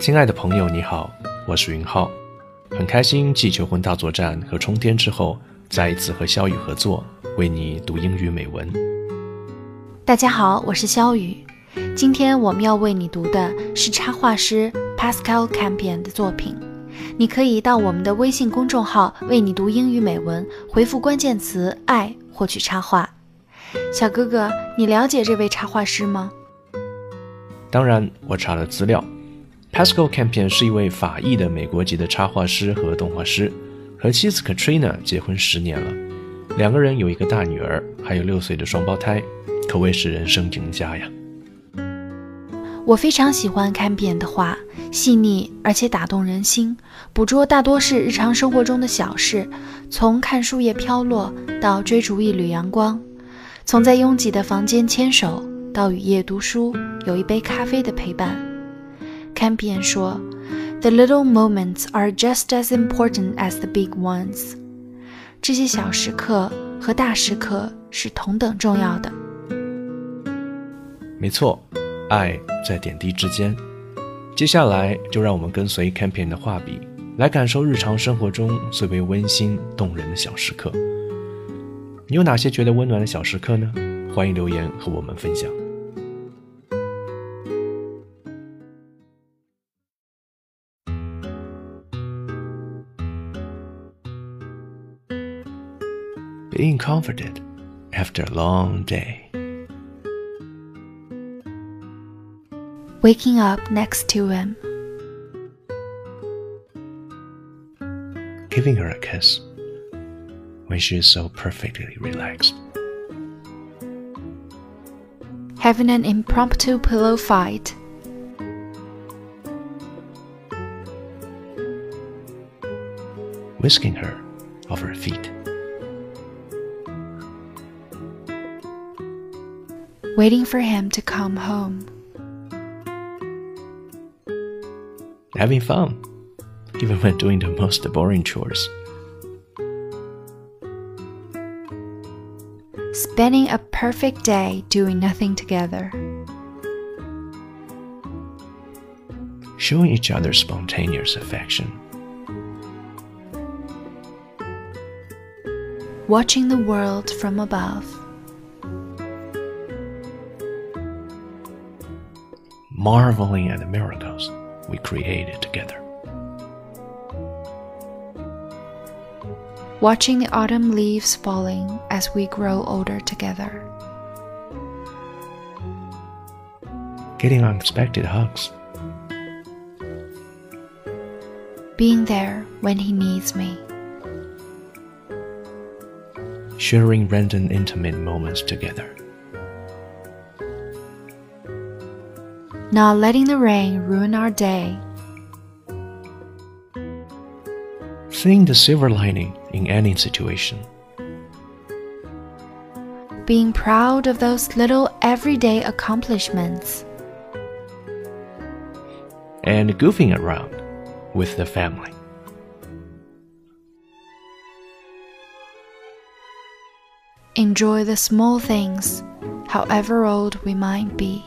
亲爱的朋友，你好，我是云浩，很开心继求婚大作战和冲天之后，再一次和肖宇合作，为你读英语美文。大家好，我是肖宇，今天我们要为你读的是插画师 Pascal Campion 的作品。你可以到我们的微信公众号“为你读英语美文”，回复关键词“爱”获取插画。小哥哥，你了解这位插画师吗？当然，我查了资料。Pascal Campion 是一位法裔的美国籍的插画师和动画师，和妻子 Katrina 结婚十年了，两个人有一个大女儿，还有六岁的双胞胎，可谓是人生赢家呀。我非常喜欢 Campion 的画，细腻而且打动人心，捕捉大多是日常生活中的小事，从看树叶飘落到追逐一缕阳光，从在拥挤的房间牵手到雨夜读书，有一杯咖啡的陪伴。Campion 说：“The little moments are just as important as the big ones。”这些小时刻和大时刻是同等重要的。没错，爱在点滴之间。接下来就让我们跟随 Campion 的画笔，来感受日常生活中最为温馨动人的小时刻。你有哪些觉得温暖的小时刻呢？欢迎留言和我们分享。Being comforted after a long day. Waking up next to him. Giving her a kiss when she is so perfectly relaxed. Having an impromptu pillow fight. Whisking her off her feet. Waiting for him to come home. Having fun, even when doing the most boring chores. Spending a perfect day doing nothing together. Showing each other spontaneous affection. Watching the world from above. Marveling at the miracles we created together. Watching the autumn leaves falling as we grow older together. Getting unexpected hugs. Being there when he needs me. Sharing random intimate moments together. Not letting the rain ruin our day. Seeing the silver lining in any situation. Being proud of those little everyday accomplishments. And goofing around with the family. Enjoy the small things, however old we might be.